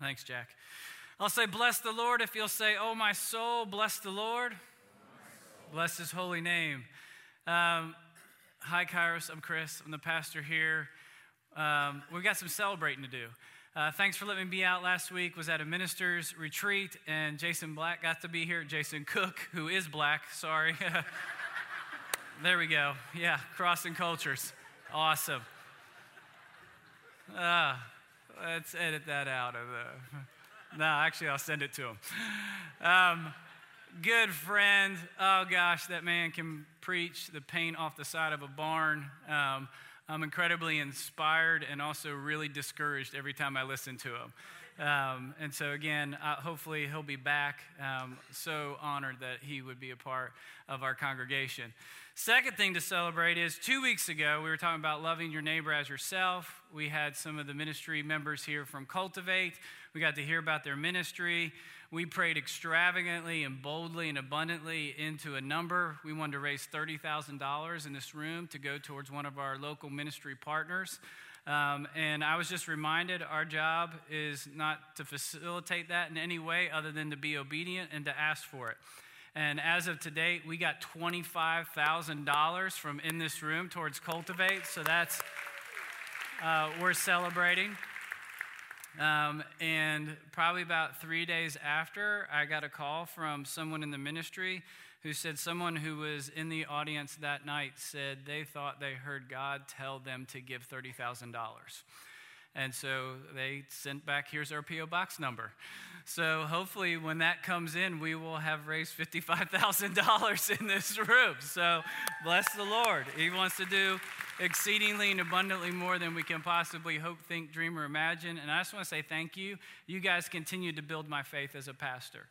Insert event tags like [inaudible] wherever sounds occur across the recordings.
Thanks, Jack. I'll say, Bless the Lord if you'll say, Oh, my soul, bless the Lord. Bless his holy name. Um, hi, Kairos. I'm Chris. I'm the pastor here. Um, we've got some celebrating to do. Uh, thanks for letting me be out last week. Was at a minister's retreat, and Jason Black got to be here. Jason Cook, who is black, sorry. [laughs] there we go. Yeah, crossing cultures. Awesome. Uh, let's edit that out of the. [laughs] No, actually, I'll send it to him. Um, good friend. Oh gosh, that man can preach the paint off the side of a barn. Um, I'm incredibly inspired and also really discouraged every time I listen to him. Um, and so, again, uh, hopefully he'll be back. Um, so honored that he would be a part of our congregation. Second thing to celebrate is two weeks ago, we were talking about loving your neighbor as yourself. We had some of the ministry members here from Cultivate. We got to hear about their ministry. We prayed extravagantly and boldly and abundantly into a number. We wanted to raise $30,000 in this room to go towards one of our local ministry partners. Um, and I was just reminded our job is not to facilitate that in any way other than to be obedient and to ask for it. And as of today, we got $25,000 from in this room towards Cultivate. So that's, uh, we're celebrating. Um, and probably about three days after, I got a call from someone in the ministry who said someone who was in the audience that night said they thought they heard God tell them to give $30,000. And so they sent back, here's our P.O. box number. So hopefully, when that comes in, we will have raised $55,000 in this room. So bless the Lord. He wants to do exceedingly and abundantly more than we can possibly hope, think, dream, or imagine. And I just want to say thank you. You guys continue to build my faith as a pastor.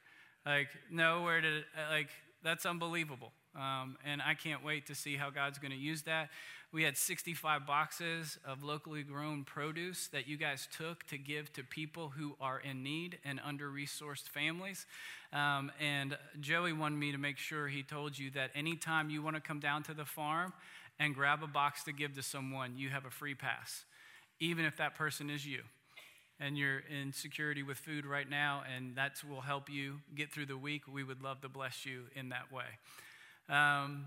Like, nowhere to, like, that's unbelievable. Um, and I can't wait to see how God's going to use that. We had 65 boxes of locally grown produce that you guys took to give to people who are in need and under resourced families. Um, and Joey wanted me to make sure he told you that anytime you want to come down to the farm and grab a box to give to someone, you have a free pass, even if that person is you. And you're in security with food right now, and that will help you get through the week. We would love to bless you in that way. Um,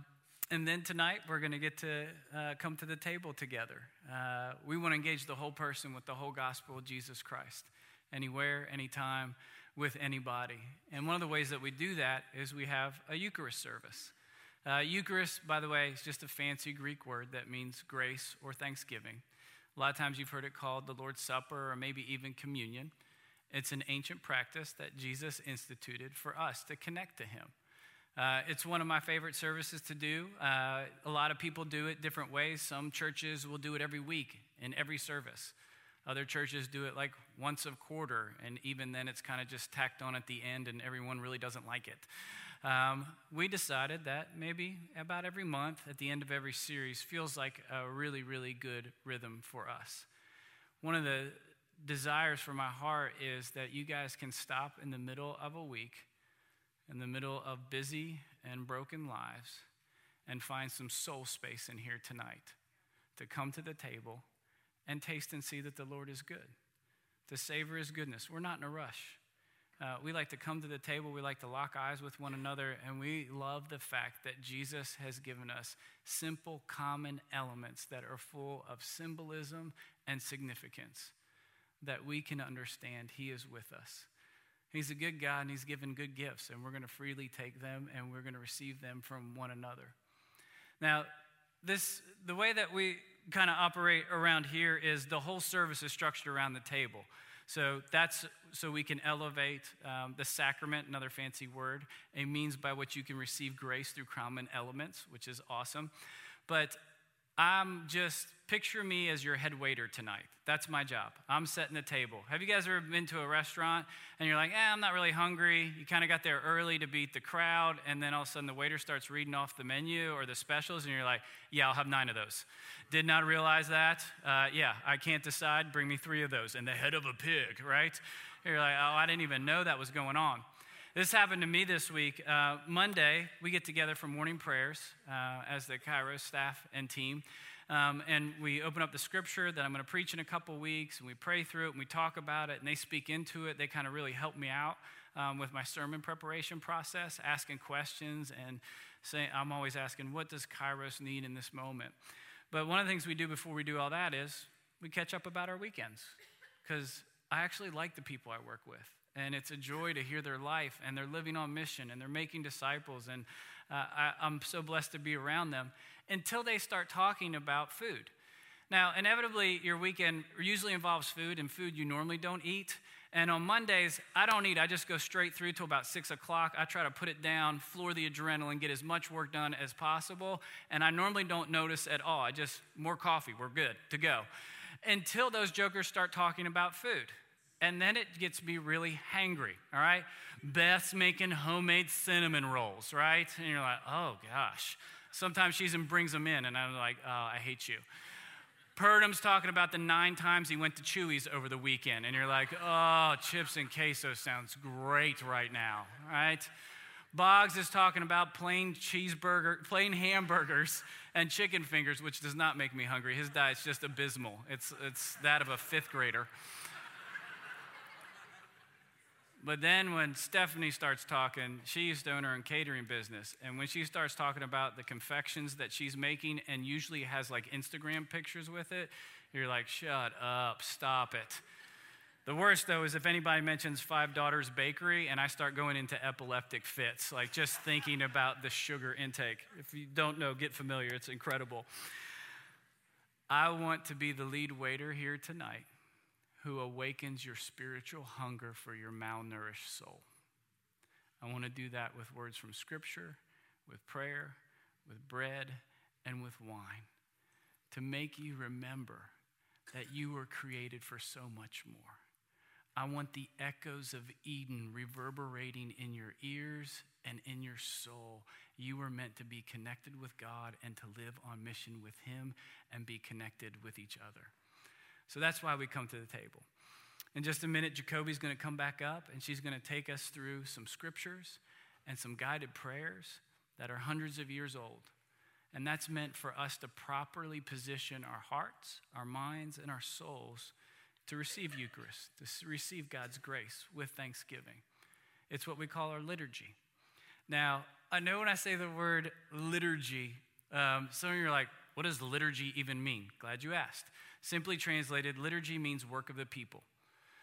and then tonight, we're going to get to uh, come to the table together. Uh, we want to engage the whole person with the whole gospel of Jesus Christ, anywhere, anytime, with anybody. And one of the ways that we do that is we have a Eucharist service. Uh, Eucharist, by the way, is just a fancy Greek word that means grace or thanksgiving. A lot of times you've heard it called the Lord's Supper or maybe even communion. It's an ancient practice that Jesus instituted for us to connect to Him. Uh, it's one of my favorite services to do. Uh, a lot of people do it different ways. Some churches will do it every week in every service. Other churches do it like once a quarter, and even then it's kind of just tacked on at the end, and everyone really doesn't like it. Um, we decided that maybe about every month, at the end of every series, feels like a really, really good rhythm for us. One of the desires for my heart is that you guys can stop in the middle of a week in the middle of busy and broken lives and find some soul space in here tonight to come to the table and taste and see that the Lord is good, to savor his goodness. We're not in a rush. Uh, we like to come to the table, we like to lock eyes with one another, and we love the fact that Jesus has given us simple, common elements that are full of symbolism and significance that we can understand He is with us. He's a good God and He's given good gifts, and we're going to freely take them and we're going to receive them from one another. Now, this the way that we kind of operate around here is the whole service is structured around the table. So that's so we can elevate um, the sacrament, another fancy word, a means by which you can receive grace through common elements, which is awesome. But I'm just picture me as your head waiter tonight. That's my job. I'm setting the table. Have you guys ever been to a restaurant and you're like, eh, I'm not really hungry? You kind of got there early to beat the crowd, and then all of a sudden the waiter starts reading off the menu or the specials, and you're like, yeah, I'll have nine of those. Did not realize that. Uh, yeah, I can't decide. Bring me three of those. And the head of a pig, right? You're like, oh, I didn't even know that was going on. This happened to me this week. Uh, Monday, we get together for morning prayers uh, as the Kairos staff and team. Um, and we open up the scripture that I'm going to preach in a couple weeks, and we pray through it, and we talk about it, and they speak into it. They kind of really help me out um, with my sermon preparation process, asking questions, and saying, I'm always asking, what does Kairos need in this moment? But one of the things we do before we do all that is we catch up about our weekends, because I actually like the people I work with and it's a joy to hear their life and they're living on mission and they're making disciples and uh, I, i'm so blessed to be around them until they start talking about food. Now inevitably your weekend usually involves food and food you normally don't eat. And on mondays i don't eat. I just go straight through till about six o'clock. I try to put it down floor the adrenaline get as much work done as possible. And i normally don't notice at all. I just more coffee we're good to go. Until those jokers start talking about food and then it gets me really hangry, all right? Beth's making homemade cinnamon rolls, right? And you're like, oh gosh. Sometimes she even brings them in, and I'm like, oh, I hate you. Purdum's talking about the nine times he went to Chuy's over the weekend, and you're like, oh, chips and queso sounds great right now, right? Boggs is talking about plain cheeseburger, plain hamburgers and chicken fingers, which does not make me hungry. His diet's just abysmal. It's, it's that of a fifth grader. But then when Stephanie starts talking, she's the owner and catering business. And when she starts talking about the confections that she's making and usually has like Instagram pictures with it, you're like, shut up, stop it. The worst though is if anybody mentions Five Daughters Bakery and I start going into epileptic fits, like just thinking about the sugar intake. If you don't know, get familiar, it's incredible. I want to be the lead waiter here tonight who awakens your spiritual hunger for your malnourished soul. I want to do that with words from Scripture, with prayer, with bread, and with wine to make you remember that you were created for so much more. I want the echoes of Eden reverberating in your ears and in your soul. You were meant to be connected with God and to live on mission with Him and be connected with each other. So that's why we come to the table. In just a minute, Jacoby's going to come back up and she's going to take us through some scriptures and some guided prayers that are hundreds of years old. And that's meant for us to properly position our hearts, our minds, and our souls to receive Eucharist, to receive God's grace with thanksgiving. It's what we call our liturgy. Now, I know when I say the word liturgy, um, some of you are like, what does liturgy even mean? Glad you asked. Simply translated, liturgy means work of the people.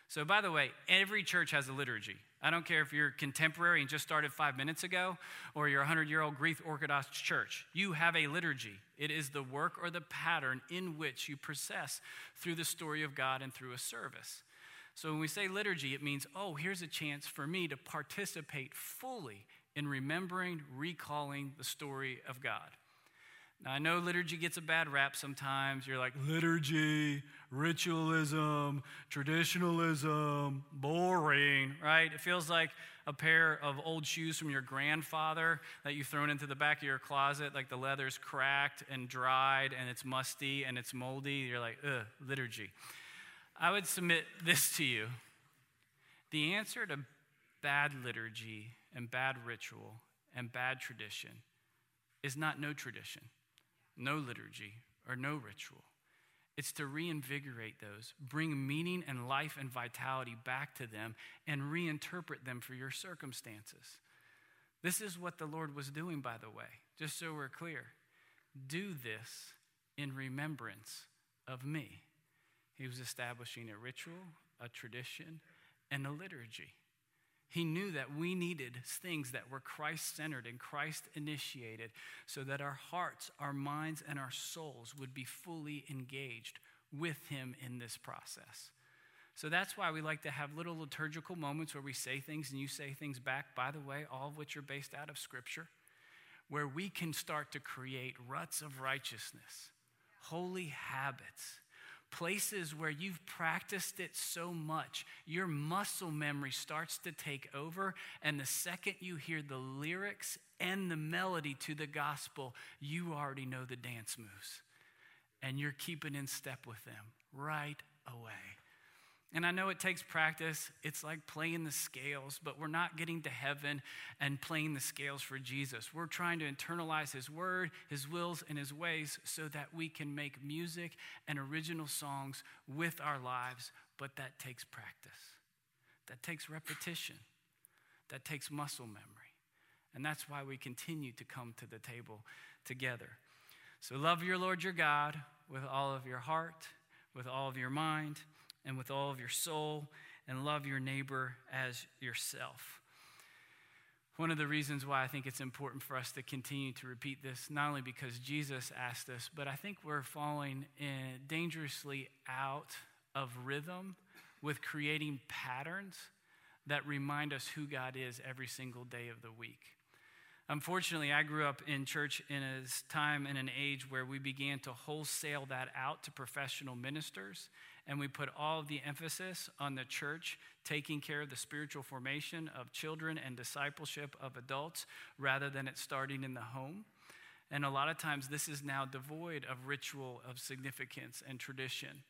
So, by the way, every church has a liturgy. I don't care if you're contemporary and just started five minutes ago, or you're a 100 year old Greek Orthodox church. You have a liturgy. It is the work or the pattern in which you process through the story of God and through a service. So, when we say liturgy, it means, oh, here's a chance for me to participate fully in remembering, recalling the story of God. Now, I know liturgy gets a bad rap sometimes. You're like, liturgy, ritualism, traditionalism, boring, right? It feels like a pair of old shoes from your grandfather that you've thrown into the back of your closet, like the leather's cracked and dried and it's musty and it's moldy. You're like, ugh, liturgy. I would submit this to you. The answer to bad liturgy and bad ritual and bad tradition is not no tradition no liturgy, or no ritual. It's to reinvigorate those, bring meaning and life and vitality back to them, and reinterpret them for your circumstances. This is what the Lord was doing, by the way, just so we're clear. Do this in remembrance of me. He was establishing a ritual, a tradition, and a liturgy. He knew that we needed things that were Christ centered and Christ initiated so that our hearts, our minds, and our souls would be fully engaged with Him in this process. So that's why we like to have little liturgical moments where we say things and you say things back, by the way, all of which are based out of Scripture, where we can start to create ruts of righteousness, holy habits places where you've practiced it so much, your muscle memory starts to take over. And the second you hear the lyrics and the melody to the gospel, you already know the dance moves. And you're keeping in step with them right away. And I know it takes practice. It's like playing the scales, but we're not getting to heaven and playing the scales for Jesus. We're trying to internalize His word, His wills, and His ways so that we can make music and original songs with our lives. But that takes practice, that takes repetition, that takes muscle memory. And that's why we continue to come to the table together. So love your Lord your God with all of your heart, with all of your mind and with all of your soul, and love your neighbor as yourself. One of the reasons why I think it's important for us to continue to repeat this, not only because Jesus asked us, but I think we're falling eh, dangerously out of rhythm with creating patterns that remind us who God is every single day of the week. Unfortunately, I grew up in church in a time and an age where we began to wholesale that out to professional ministers and we put all of the emphasis on the church taking care of the spiritual formation of children and discipleship of adults rather than it starting in the home. And a lot of times, this is now devoid of ritual, of significance, and tradition.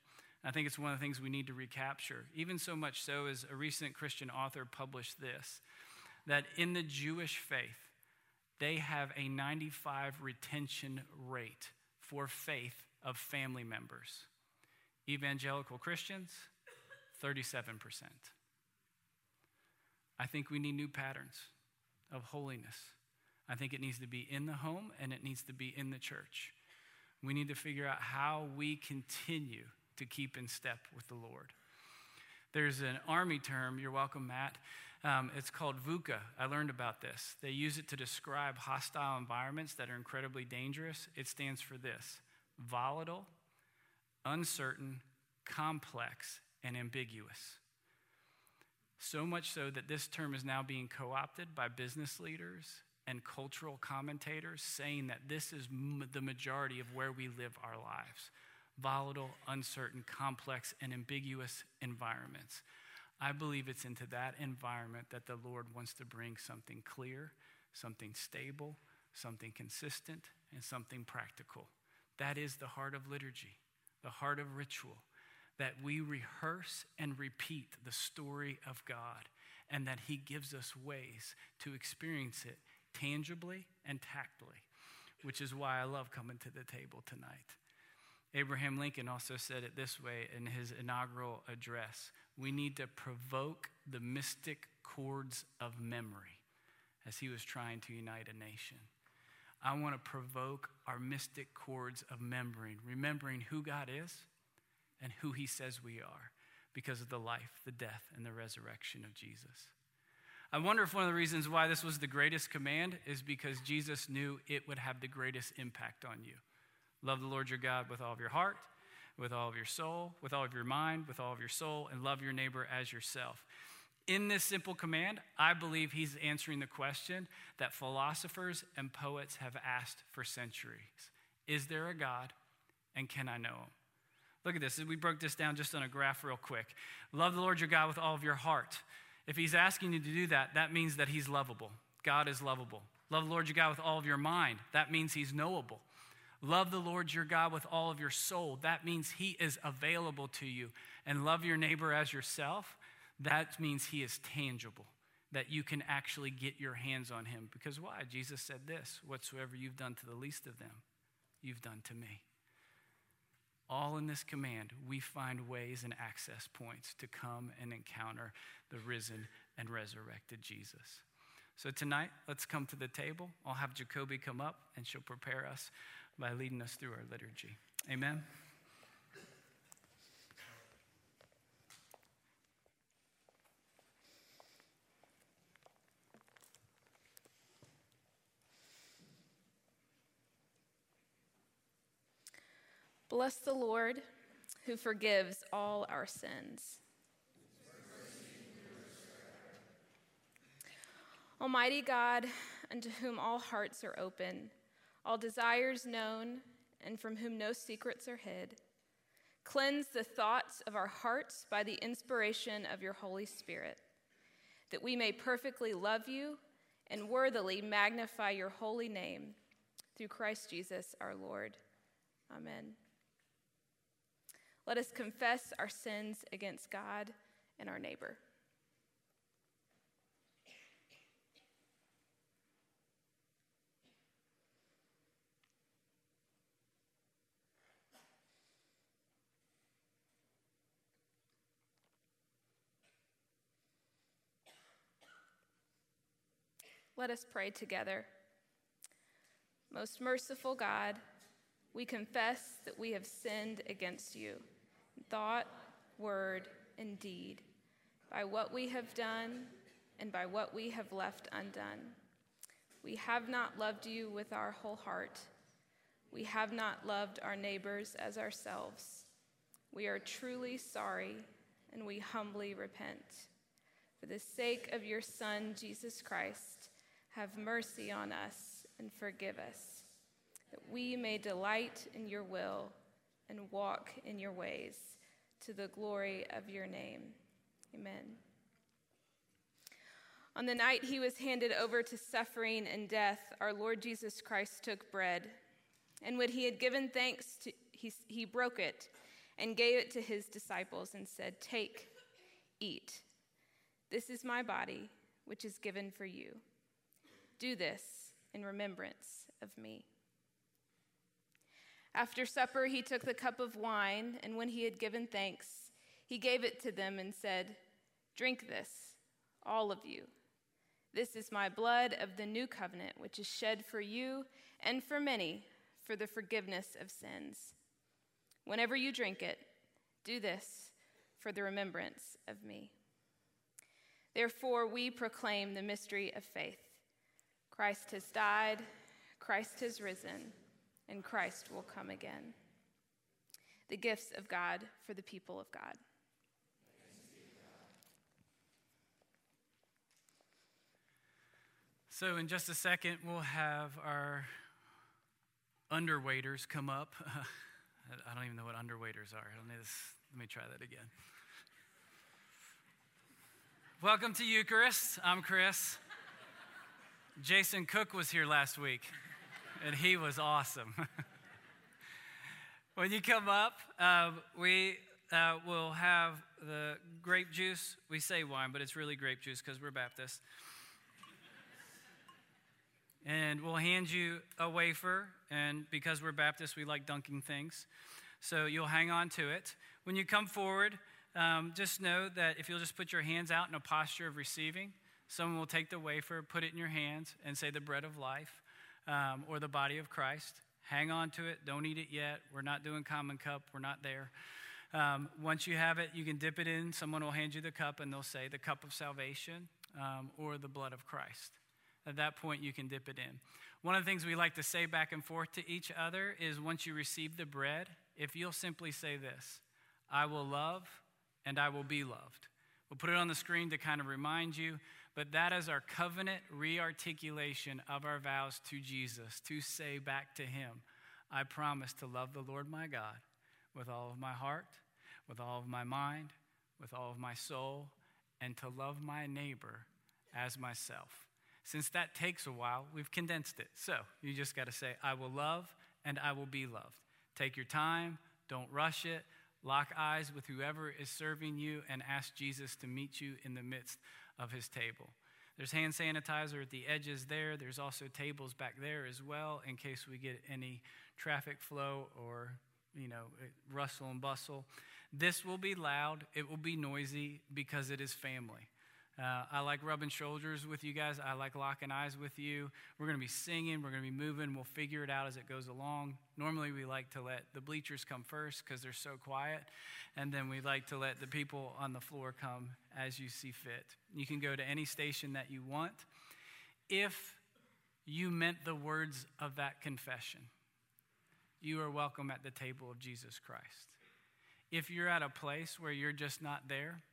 I think it's one of the things we need to recapture. Even so much so as a recent Christian author published this that in the Jewish faith, they have a 95 retention rate for faith of family members. Evangelical Christians, 37%. I think we need new patterns of holiness. I think it needs to be in the home and it needs to be in the church. We need to figure out how we continue to keep in step with the Lord. There's an army term, you're welcome, Matt. Um, it's called VUCA. I learned about this. They use it to describe hostile environments that are incredibly dangerous. It stands for this volatile, uncertain, complex, and ambiguous. So much so that this term is now being co opted by business leaders and cultural commentators, saying that this is m- the majority of where we live our lives volatile, uncertain, complex, and ambiguous environments. I believe it's into that environment that the Lord wants to bring something clear, something stable, something consistent, and something practical. That is the heart of liturgy the heart of ritual, that we rehearse and repeat the story of God, and that He gives us ways to experience it tangibly and tactily, which is why I love coming to the table tonight. Abraham Lincoln also said it this way in his inaugural address We need to provoke the mystic chords of memory as he was trying to unite a nation. I want to provoke our mystic chords of memory, remembering who God is and who He says we are because of the life, the death, and the resurrection of Jesus. I wonder if one of the reasons why this was the greatest command is because Jesus knew it would have the greatest impact on you. Love the Lord your God with all of your heart, with all of your soul, with all of your mind, with all of your soul, and love your neighbor as yourself. In this simple command, I believe he's answering the question that philosophers and poets have asked for centuries Is there a God, and can I know him? Look at this. We broke this down just on a graph real quick. Love the Lord your God with all of your heart. If he's asking you to do that, that means that he's lovable. God is lovable. Love the Lord your God with all of your mind. That means he's knowable. Love the Lord your God with all of your soul. That means he is available to you. And love your neighbor as yourself that means he is tangible, that you can actually get your hands on him. Because why? Jesus said this whatsoever you've done to the least of them, you've done to me. All in this command, we find ways and access points to come and encounter the risen and resurrected Jesus. So tonight, let's come to the table. I'll have Jacoby come up and she'll prepare us by leading us through our liturgy. Amen. Bless the Lord who forgives all our sins. Almighty God, unto whom all hearts are open, all desires known, and from whom no secrets are hid, cleanse the thoughts of our hearts by the inspiration of your Holy Spirit, that we may perfectly love you and worthily magnify your holy name through Christ Jesus our Lord. Amen. Let us confess our sins against God and our neighbor. Let us pray together. Most merciful God, we confess that we have sinned against you thought, word, and deed, by what we have done and by what we have left undone. We have not loved you with our whole heart. We have not loved our neighbors as ourselves. We are truly sorry and we humbly repent. For the sake of your Son, Jesus Christ, have mercy on us and forgive us, that we may delight in your will and walk in your ways to the glory of your name. Amen. On the night he was handed over to suffering and death, our Lord Jesus Christ took bread. And when he had given thanks, to, he, he broke it and gave it to his disciples and said, Take, eat. This is my body, which is given for you. Do this in remembrance of me. After supper, he took the cup of wine, and when he had given thanks, he gave it to them and said, Drink this, all of you. This is my blood of the new covenant, which is shed for you and for many for the forgiveness of sins. Whenever you drink it, do this for the remembrance of me. Therefore, we proclaim the mystery of faith. Christ has died, Christ has risen, and Christ will come again. The gifts of God for the people of God. So, in just a second, we'll have our underwaiters come up. [laughs] I don't even know what underwaiters are. Let me, just, let me try that again. Welcome to Eucharist. I'm Chris. Jason Cook was here last week, and he was awesome. [laughs] when you come up, uh, we uh, will have the grape juice. We say wine, but it's really grape juice because we're Baptists. and we'll hand you a wafer, and because we're Baptists, we like dunking things. So you'll hang on to it. When you come forward, um, just know that if you'll just put your hands out in a posture of receiving, Someone will take the wafer, put it in your hands, and say, the bread of life um, or the body of Christ. Hang on to it. Don't eat it yet. We're not doing common cup. We're not there. Um, once you have it, you can dip it in. Someone will hand you the cup, and they'll say, the cup of salvation um, or the blood of Christ. At that point, you can dip it in. One of the things we like to say back and forth to each other is once you receive the bread, if you'll simply say this I will love and I will be loved. We'll put it on the screen to kind of remind you but that is our covenant rearticulation of our vows to Jesus, to say back to Him, I promise to love the Lord my God with all of my heart, with all of my mind, with all of my soul, and to love my neighbor as myself. Since that takes a while, we've condensed it. So you just got to say, I will love and I will be loved. Take your time, don't rush it. Lock eyes with whoever is serving you and ask Jesus to meet you in the midst of his table. There's hand sanitizer at the edges there. There's also tables back there as well in case we get any traffic flow or, you know, rustle and bustle. This will be loud, it will be noisy because it is family. Uh, I like rubbing shoulders with you guys. I like locking eyes with you. We're going to be singing. We're going to be moving. We'll figure it out as it goes along. Normally, we like to let the bleachers come first because they're so quiet. And then we like to let the people on the floor come as you see fit. You can go to any station that you want. If you meant the words of that confession, you are welcome at the table of Jesus Christ. If you're at a place where you're just not there,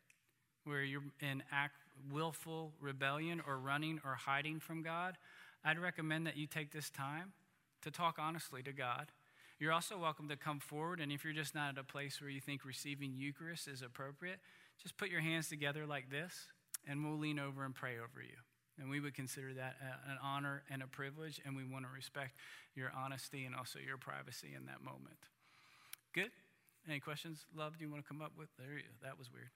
where you're in act, willful rebellion or running or hiding from God, I'd recommend that you take this time to talk honestly to God. You're also welcome to come forward, and if you're just not at a place where you think receiving Eucharist is appropriate, just put your hands together like this, and we'll lean over and pray over you. And we would consider that an honor and a privilege, and we want to respect your honesty and also your privacy in that moment. Good? Any questions? Love, do you want to come up with? There you That was weird.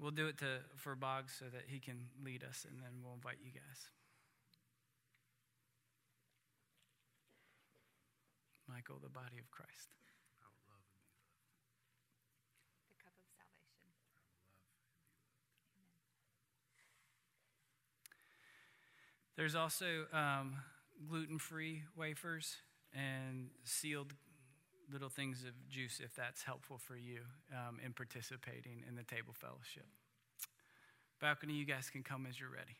We'll do it to, for Boggs so that he can lead us, and then we'll invite you guys. Michael, the body of Christ. The cup of salvation. There's also um, gluten free wafers and sealed little things of juice if that's helpful for you um, in participating in the table fellowship. Balcony, you guys can come as you're ready.